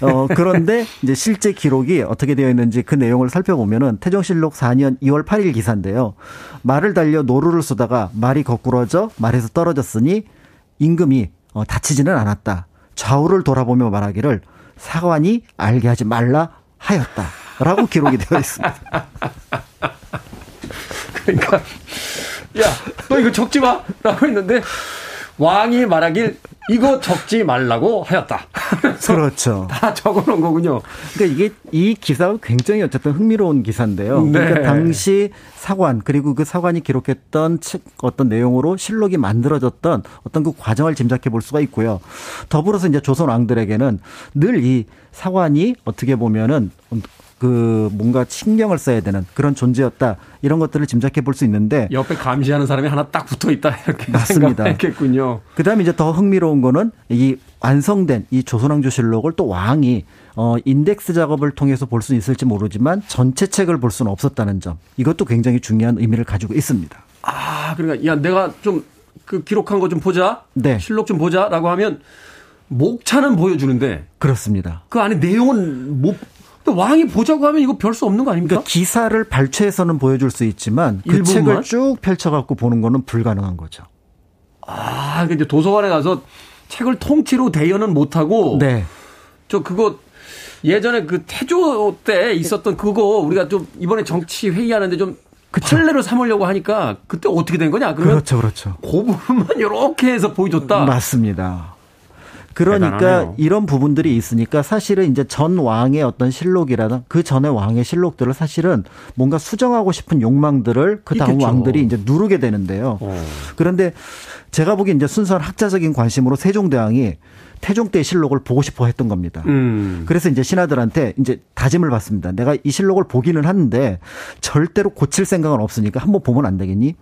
어, 그런데 이제 실제 기록이 어떻게 되어 있는지 그 내용을 살펴보면은 태종실록 4년 2월 8일 기사인데요. 말을 달려 노루를 쏘다가 말이 거꾸러져 말에서 떨어졌으니 임금이 어, 다치지는 않았다. 좌우를 돌아보며 말하기를 사관이 알게 하지 말라 하였다 라고 기록이 되어 있습니다. 그러니까 야, 너 이거 적지 마 라고 했는데 왕이 말하길 이거 적지 말라고 하였다. 그렇죠. 다 적어놓은 거군요. 그러니까 이게 이 기사가 굉장히 어쨌든 흥미로운 기사인데요. 네. 그러니까 당시 사관 그리고 그 사관이 기록했던 책 어떤 내용으로 실록이 만들어졌던 어떤 그 과정을 짐작해 볼 수가 있고요. 더불어서 이제 조선 왕들에게는 늘 이 사관이 어떻게 보면은 그 뭔가 신경을 써야 되는 그런 존재였다 이런 것들을 짐작해 볼 수 있는데 옆에 감시하는 사람이 하나 딱 붙어 있다 이렇게 맞습니다. 생각했군요. 그다음에 이제 더 흥미로운 거는 이 완성된 이 조선왕조실록을 또 왕이 어 인덱스 작업을 통해서 볼수 있을지 모르지만 전체 책을 볼 수는 없었다는 점 이것도 굉장히 중요한 의미를 가지고 있습니다. 아 그러니까 야 내가 좀 그 기록한 거 좀 보자. 네. 실록 좀 보자라고 하면 목차는 보여주는데 그렇습니다. 그 안에 내용은 못 왕이 보자고 하면 이거 별 수 없는 거 아닙니까? 그러니까 기사를 발췌해서는 보여줄 수 있지만 그 일부만? 책을 쭉 펼쳐갖고 보는 거는 불가능한 거죠. 아, 그러니까 이제 도서관에 가서 책을 통째로 대여는 못하고. 네. 저 그거 예전에 그 태조 때 있었던 그거 우리가 좀 이번에 정치 회의하는데 좀 그쵸. 판례로 삼으려고 하니까 그때 어떻게 된 거냐? 그렇죠, 그렇죠. 그 부분만 이렇게 해서 보여줬다. 맞습니다. 그러니까 대단하네요. 이런 부분들이 있으니까 사실은 이제 전 왕의 어떤 실록이라든 그 전의 왕의 실록들을 사실은 뭔가 수정하고 싶은 욕망들을 그 다음. 왕들이 이제 누르게 되는데요. 어. 그런데 제가 보기엔 이제 순수한 학자적인 관심으로 세종대왕이 태종 때 실록을 보고 싶어 했던 겁니다. 음. 그래서 이제 신하들한테 이제 다짐을 받습니다. 내가 이 실록을 보기는 하는데 절대로 고칠 생각은 없으니까 한번 보면 안 되겠니?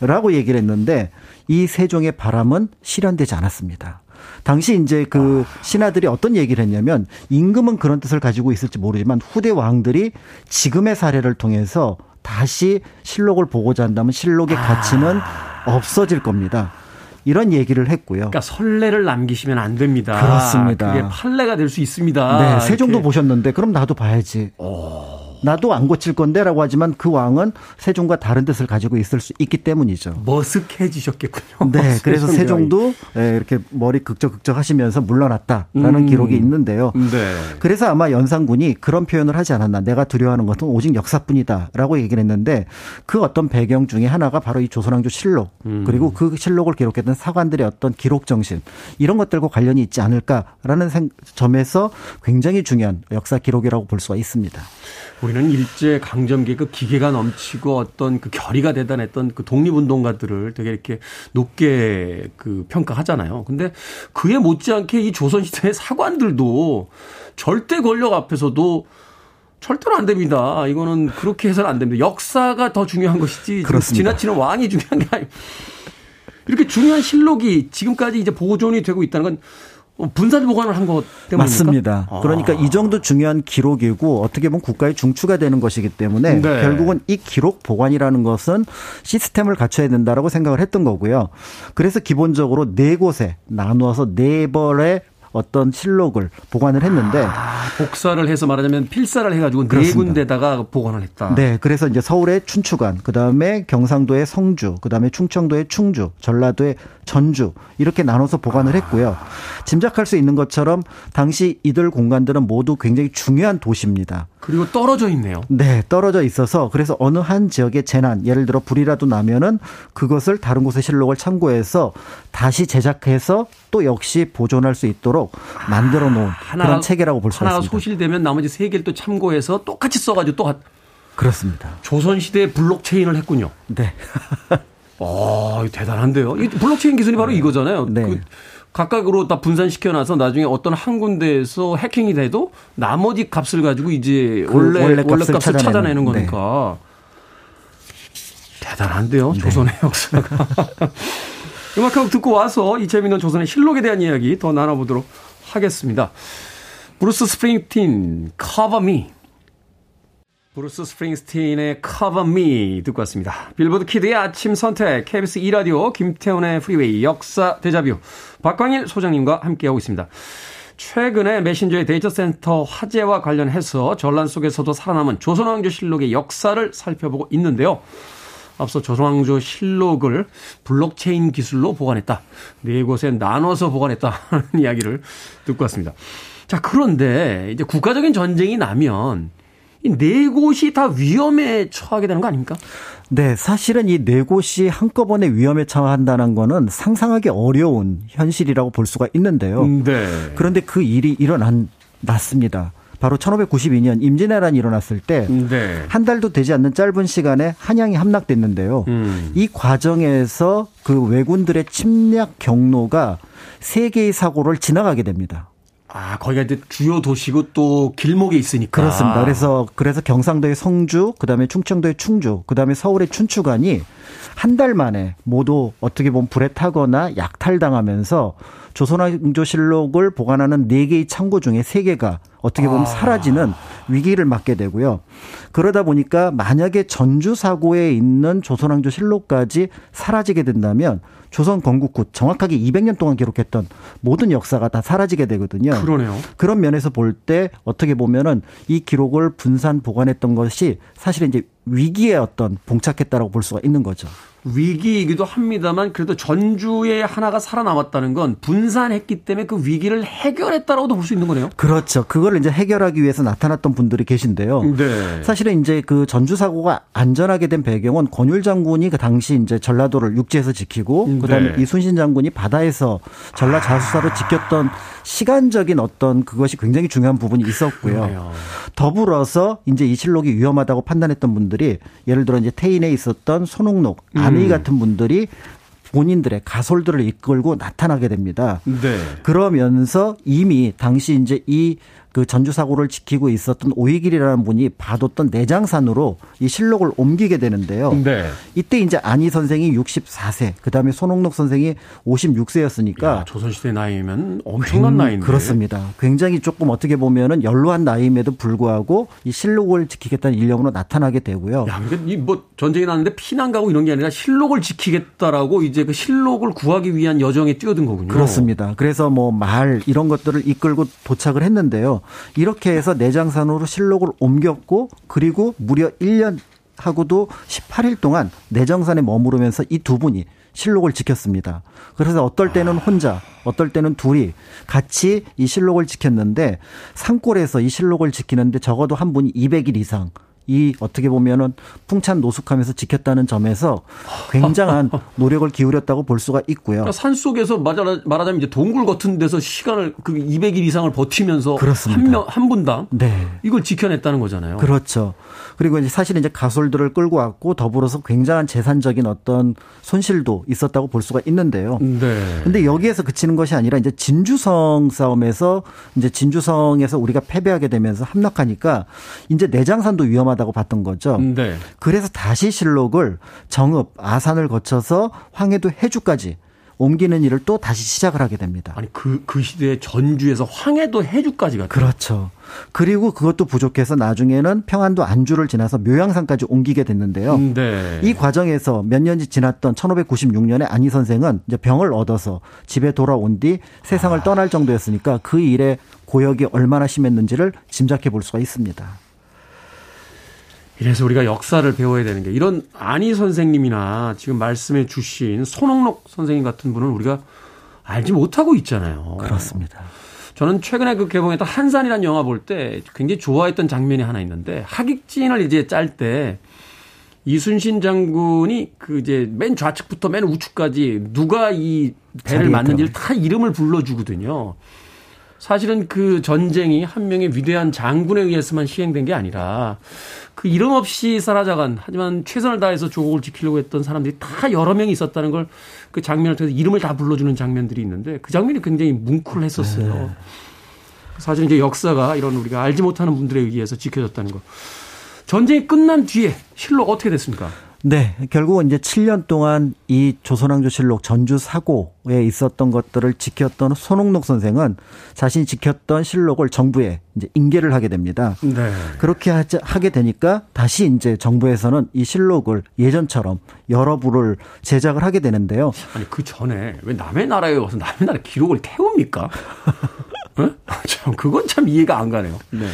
라고 얘기를 했는데 이 세종의 바람은 실현되지 않았습니다. 당시 이제 그 신하들이 어떤 얘기를 했냐면 임금은 그런 뜻을 가지고 있을지 모르지만 후대 왕들이 지금의 사례를 통해서 다시 실록을 보고자 한다면 실록의 가치는 없어질 겁니다. 이런 얘기를 했고요. 그러니까 선례를 남기시면 안 됩니다. 그렇습니다. 그게 판례가 될 수 있습니다. 네, 세종도 보셨는데 그럼 나도 봐야지. 오. 어. 나도 안 고칠 건데라고 하지만 그 왕은 세종과 다른 뜻을 가지고 있을 수 있기 때문이죠. 머쓱해지셨겠군요. 네, 그래서 세종도 네, 이렇게 머리 극적극적 하시면서 물러났다라는 음. 기록이 있는데요. 네. 그래서 아마 연산군이 그런 표현을 하지 않았나. 내가 두려워하는 것은 오직 역사뿐이다라고 얘기를 했는데 그 어떤 배경 중에 하나가 바로 이 조선왕조 실록 음. 그리고 그 실록을 기록했던 사관들의 어떤 기록 정신 이런 것들과 관련이 있지 않을까라는 점에서 굉장히 중요한 역사 기록이라고 볼 수가 있습니다. 우리는 일제 강점기 그 기계가 넘치고 어떤 그 결의가 대단했던 그 독립운동가들을 되게 이렇게 높게 그 평가하잖아요. 근데 그에 못지않게 이 조선시대의 사관들도 절대 권력 앞에서도 절대로 안 됩니다. 이거는 그렇게 해서는 안 됩니다. 역사가 더 중요한 것이지 그렇습니다. 지나치는 왕이 중요한 게 아니고 이렇게 중요한 실록이 지금까지 이제 보존이 되고 있다는 건 어, 분산 보관을 한 것 때문입니까? 맞습니다. 아. 그러니까 이 정도 중요한 기록이고 어떻게 보면 국가의 중추가 되는 것이기 때문에 네. 결국은 이 기록 보관이라는 것은 시스템을 갖춰야 된다라고 생각을 했던 거고요. 그래서 기본적으로 네 곳에 나누어서 네 벌의 어떤 실록을 보관을 했는데 아, 복사를 해서 말하자면 필사를 해가지고 네 그렇습니다. 네 군데다가 보관을 했다. 네, 그래서 이제 서울의 춘추관, 그 다음에 경상도의 성주, 그 다음에 충청도의 충주, 전라도의 전주 이렇게 나눠서 보관을 했고요. 짐작할 수 있는 것처럼 당시 이들 공간들은 모두 굉장히 중요한 도시입니다. 그리고 떨어져 있네요. 네, 떨어져 있어서 그래서 어느 한 지역의 재난, 예를 들어 불이라도 나면은 그것을 다른 곳의 실록을 참고해서 다시 제작해서 또 역시 보존할 수 있도록 만들어 놓은 아, 그런 체계라고 볼 수 있습니다. 하나가 소실되면 나머지 세 개를 또 참고해서 똑같이 써가지고 또 그렇습니다. 조선 시대에 블록체인을 했군요. 네. 아, 대단한데요. 이 블록체인 기술이 바로 네. 이거잖아요. 네. 그 각각으로 다 분산시켜놔서 나중에 어떤 한 군데에서 해킹이 돼도 나머지 값을 가지고 이제 그 원래 원래 값을, 원래 값을 찾아내는, 찾아내는 네. 거니까 네. 대단한데요. 조선의 역사가. 음악 한곡 듣고 와서 이 재미있는 조선의 실록에 대한 이야기 더 나눠보도록 하겠습니다. 브루스 스프링스틴, Me. 브루스 스프링스틴의 Cover Me 듣고 왔습니다. 빌보드 키드의 아침 선택, KBS 2라디오, 김태훈의 프리웨이, 역사 데자뷰, 박광일 소장님과 함께하고 있습니다. 최근에 메신저의 데이터 센터 화재와 관련해서 전란 속에서도 살아남은 조선왕조 실록의 역사를 살펴보고 있는데요. 앞서 조선왕조 실록을 블록체인 기술로 보관했다. 네 곳에 나눠서 보관했다. 하는 이야기를 듣고 왔습니다. 자, 그런데 이제 국가적인 전쟁이 나면 이 네 곳이 다 위험에 처하게 되는 거 아닙니까? 네, 사실은 이 네 곳이 한꺼번에 위험에 처한다는 거는 상상하기 어려운 현실이라고 볼 수가 있는데요. 음, 네. 그런데 그 일이 일어난 났습니다. 바로 1592년 임진왜란이 일어났을 때한 음, 네. 달도 되지 않는 짧은 시간에 한양이 함락됐는데요. 음. 이 과정에서 그 왜군들의 침략 경로가 세 개의 사고를 지나가게 됩니다. 아, 거기가 이제 주요 도시고 또 길목에 있으니까. 그렇습니다. 그래서 그래서 경상도의 성주, 그 다음에 충청도의 충주, 그 다음에 서울의 춘추관이 한 달 만에 모두 어떻게 보면 불에 타거나 약탈당하면서 조선왕조실록을 보관하는 네 개의 창고 중에 세 개가 어떻게 보면 아. 사라지는 위기를 맞게 되고요. 그러다 보니까 만약에 전주 사고에 있는 조선왕조 실록까지 사라지게 된다면 조선 건국후 정확하게 200년 동안 기록했던 모든 역사가 다 사라지게 되거든요. 그러네요. 그런 면에서 볼 때 어떻게 보면은 이 기록을 분산 보관했던 것이 사실은 이제 위기에 어떤 봉착했다라고 볼 수가 있는 거죠. 위기이기도 합니다만 그래도 전주에 하나가 살아남았다는 건 분산했기 때문에 그 위기를 해결했다라고도 볼 수 있는 거네요. 그렇죠. 그걸 이제 해결하기 위해서 나타났던 분들이 계신데요. 네. 사실은 이제 그 전주 사고가 안전하게 된 배경은 권율 장군이 그 당시 이제 전라도를 육지에서 지키고 네. 그다음에 네. 이순신 장군이 바다에서 전라 자수사로 아. 지켰던 시간적인 어떤 그것이 굉장히 중요한 부분이 있었고요. 그래요. 더불어서 이제 이 실록이 위험하다고 판단했던 분들이 예를 들어 이제 태인에 있었던 손흥록, 안 안의 음. 같은 분들이 본인들의 가솔들을 이끌고 나타나게 됩니다. 네. 그러면서 이미 당시 이제 이 그 전주 사고를 지키고 있었던 오이길이라는 분이 봐뒀던 내장산으로 이 실록을 옮기게 되는데요. 네. 이때 이제 안희 선생이 64세, 그다음에 손홍록 선생이 56세였으니까 조선시대 나이면 엄청난 나이인데. 그렇습니다. 굉장히 조금 어떻게 보면은 연로한 나이임에도 불구하고 이 실록을 지키겠다는 일념으로 나타나게 되고요. 야, 그러니까 이뭐 전쟁이 났는데 피난 가고 이런 게 아니라 실록을 지키겠다라고 이제 그 실록을 구하기 위한 여정에 뛰어든 거군요. 그렇습니다. 그래서 뭐 말 이런 것들을 이끌고 도착을 했는데요. 이렇게 해서 내장산으로 실록을 옮겼고 그리고 무려 1년 하고도 18일 동안 내장산에 머무르면서 이 두 분이 실록을 지켰습니다. 그래서 어떨 때는 혼자, 어떨 때는 둘이 같이 이 실록을 지켰는데 산골에서 이 실록을 지키는데 적어도 한 분이 200일 이상 이 어떻게 보면은 풍찬 노숙하면서 지켰다는 점에서 굉장한 노력을 기울였다고 볼 수가 있고요. 그러니까 산 속에서 말하자면 이제 동굴 같은 데서 시간을 그 200일 이상을 버티면서 그렇습니다. 한 명, 한 분당 네. 이걸 지켜냈다는 거잖아요. 그렇죠. 그리고 이제 사실 이제 가솔들을 끌고 왔고 더불어서 굉장한 재산적인 어떤 손실도 있었다고 볼 수가 있는데요. 네. 근데 여기에서 그치는 것이 아니라 이제 진주성 싸움에서 이제 진주성에서 우리가 패배하게 되면서 함락하니까 이제 내장산도 위험하다 고 봤던 거죠. 네. 그래서 다시 실록을 정읍, 아산을 거쳐서 황해도 해주까지 옮기는 일을 또 다시 시작을 하게 됩니다. 아니 그그 그 시대에 전주에서 황해도 해주까지 갔다. 그렇죠. 그리고 그것도 부족해서 나중에는 평안도 안주를 지나서 묘양산까지 옮기게 됐는데요. 음, 네. 이 과정에서 몇 년이 지났던 1596년에 안희 선생은 이제 병을 얻어서 집에 돌아온 뒤 세상을 아. 떠날 정도였으니까 그 일에 고역이 얼마나 심했는지를 짐작해 볼 수가 있습니다. 이래서 우리가 역사를 배워야 되는 게 이런 안희 선생님이나 지금 말씀해 주신 손옥록 선생님 같은 분은 우리가 알지 못하고 있잖아요. 그렇습니다. 저는 최근에 그 개봉했던 한산이라는 영화 볼 때 굉장히 좋아했던 장면이 하나 있는데 하객진을 이제 짤 때 이순신 장군이 그 이제 맨 좌측부터 맨 우측까지 누가 이 배를 맞는지를 다 이름을 불러주거든요. 사실은 그 전쟁이 한 명의 위대한 장군에 의해서만 시행된 게 아니라 그 이름 없이 사라져간 하지만 최선을 다해서 조국을 지키려고 했던 사람들이 다 여러 명이 있었다는 걸 그 장면을 통해서 이름을 다 불러주는 장면들이 있는데 그 장면이 굉장히 뭉클했었어요. 네. 사실 이제 역사가 이런 우리가 알지 못하는 분들에 의해서 지켜졌다는 거. 전쟁이 끝난 뒤에 실록 어떻게 됐습니까? 네, 결국은 이제 7년 동안 이 조선왕조실록 전주 사고에 있었던 것들을 지켰던 손홍록 선생은 자신이 지켰던 실록을 정부에 이제 인계를 하게 됩니다. 네. 그렇게 하게 되니까 다시 이제 정부에서는 이 실록을 예전처럼 여러 부를 제작을 하게 되는데요. 아니 그 전에 왜 남의 나라에 와서 남의 나라 기록을 태웁니까? 참 그건 참 이해가 안 가네요. 네.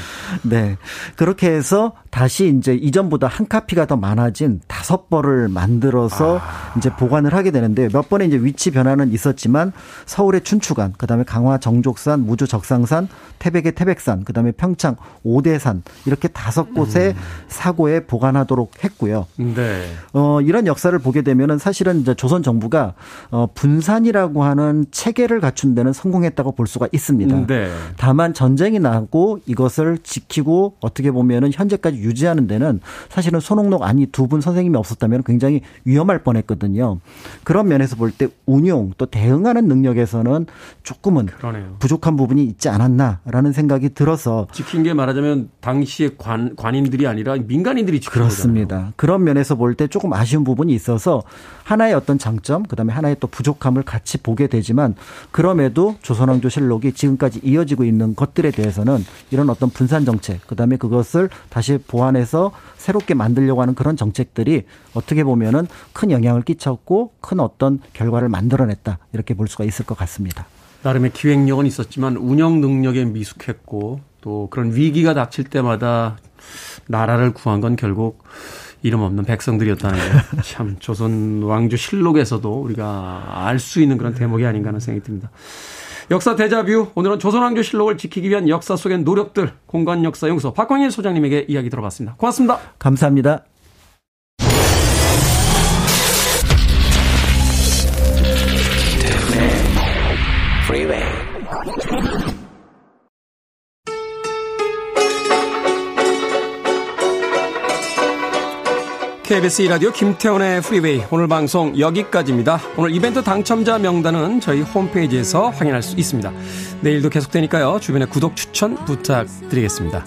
네. 그렇게 해서 다시 이제 이전보다 한 카피가 더 많아진 다섯 벌을 만들어서 아. 이제 보관을 하게 되는데 몇 번의 이제 위치 변화는 있었지만 서울의 춘추관, 그다음에 강화 정족산, 무주 적상산, 태백의 태백산, 그다음에 평창 오대산 이렇게 다섯 곳의 음. 사고에 보관하도록 했고요. 네. 어 이런 역사를 보게 되면은 사실은 이제 조선 정부가 어 분산이라고 하는 체계를 갖춘 데는 성공했다고 볼 수가 있습니다. 네. 다만 전쟁이 나고 이것을 지키고 어떻게 보면은 현재까지 유지하는 데는 사실은 손옥록 아니 두 분 선생님이 없었다면 굉장히 위험할 뻔했거든요. 그런 면에서 볼 때 운용 또 대응하는 능력에서는 조금은 그러네요. 부족한 부분이 있지 않았나라는 생각이 들어서 지킨 게 말하자면 당시의 관 관인들이 아니라 민간인들이 지킨 그렇습니다. 거잖아요. 그런 면에서 볼 때 조금 아쉬운 부분이 있어서 하나의 어떤 장점 그다음에 하나의 또 부족함을 같이 보게 되지만 그럼에도 조선왕조 실록이 지금까지 이어지고 있는 것들에 대해서는 이런 어떤 분산 정책 그다음에 그것을 다시 보완해서 새롭게 만들려고 하는 그런 정책들이 어떻게 보면은 큰 영향을 끼쳤고 큰 어떤 결과를 만들어냈다 이렇게 볼 수가 있을 것 같습니다. 나름의 기획력은 있었지만 운영 능력에 미숙했고 또 그런 위기가 닥칠 때마다 나라를 구한 건 결국 이름 없는 백성들이었다는 게 참 조선 왕조 실록에서도 우리가 알 수 있는 그런 대목이 아닌가 하는 생각이 듭니다. 역사 대자뷰 오늘은 조선왕조 실록을 지키기 위한 역사 속의 노력들 공간 역사 연구소 박광일 소장님에게 이야기 들어봤습니다. 고맙습니다. 감사합니다. KBS 라디오 김태훈의 프리웨이 오늘 방송 여기까지입니다. 오늘 이벤트 당첨자 명단은 저희 홈페이지에서 확인할 수 있습니다. 내일도 계속되니까요. 주변에 구독 추천 부탁드리겠습니다.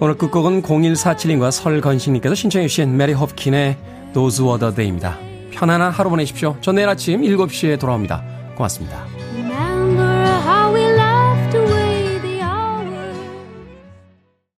오늘 끝곡은 0147님과 설건식님께서 신청해 주신 메리 홉킨의 Day입니다. 편안한 하루 보내십시오. 전 내일 아침 7시에 돌아옵니다. 고맙습니다.